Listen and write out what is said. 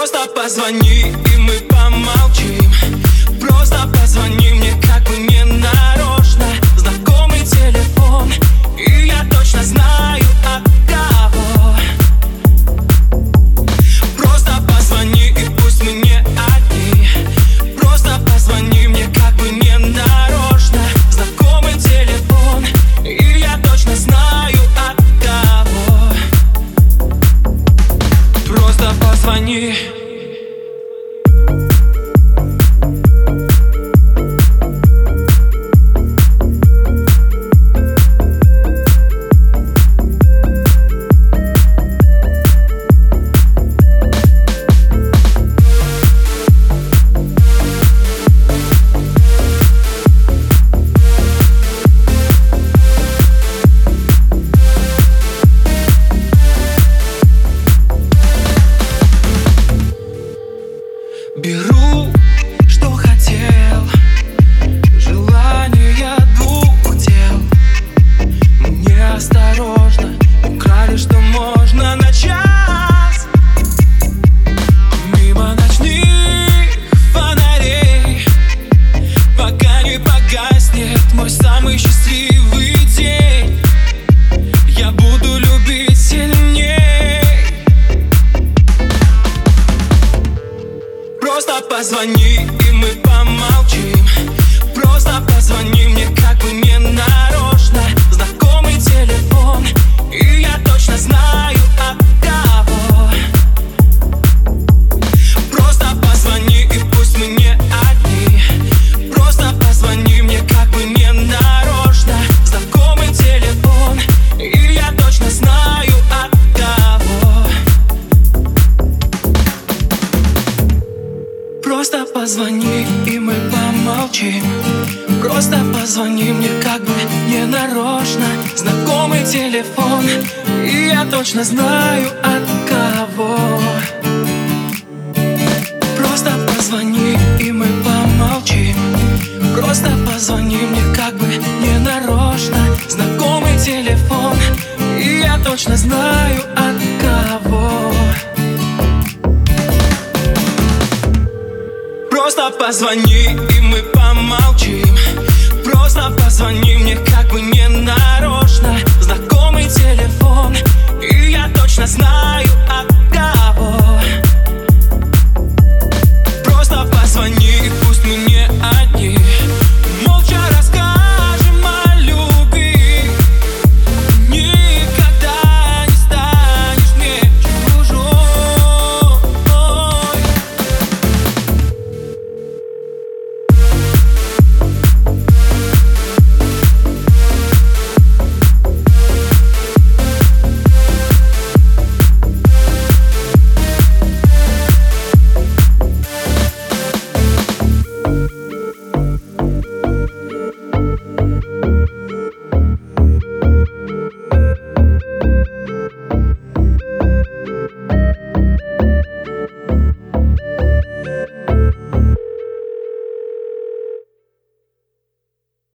Просто позвони, и мы помолчим Просто позвони мне Беру позвони Просто позвони, и мы помолчим Просто позвони мне как бы не нарочно Знакомый телефон, и я точно знаю от кого Просто позвони, и мы помолчим Просто позвони мне как бы не нарочно Знакомый телефон, и я точно знаю от кого позвони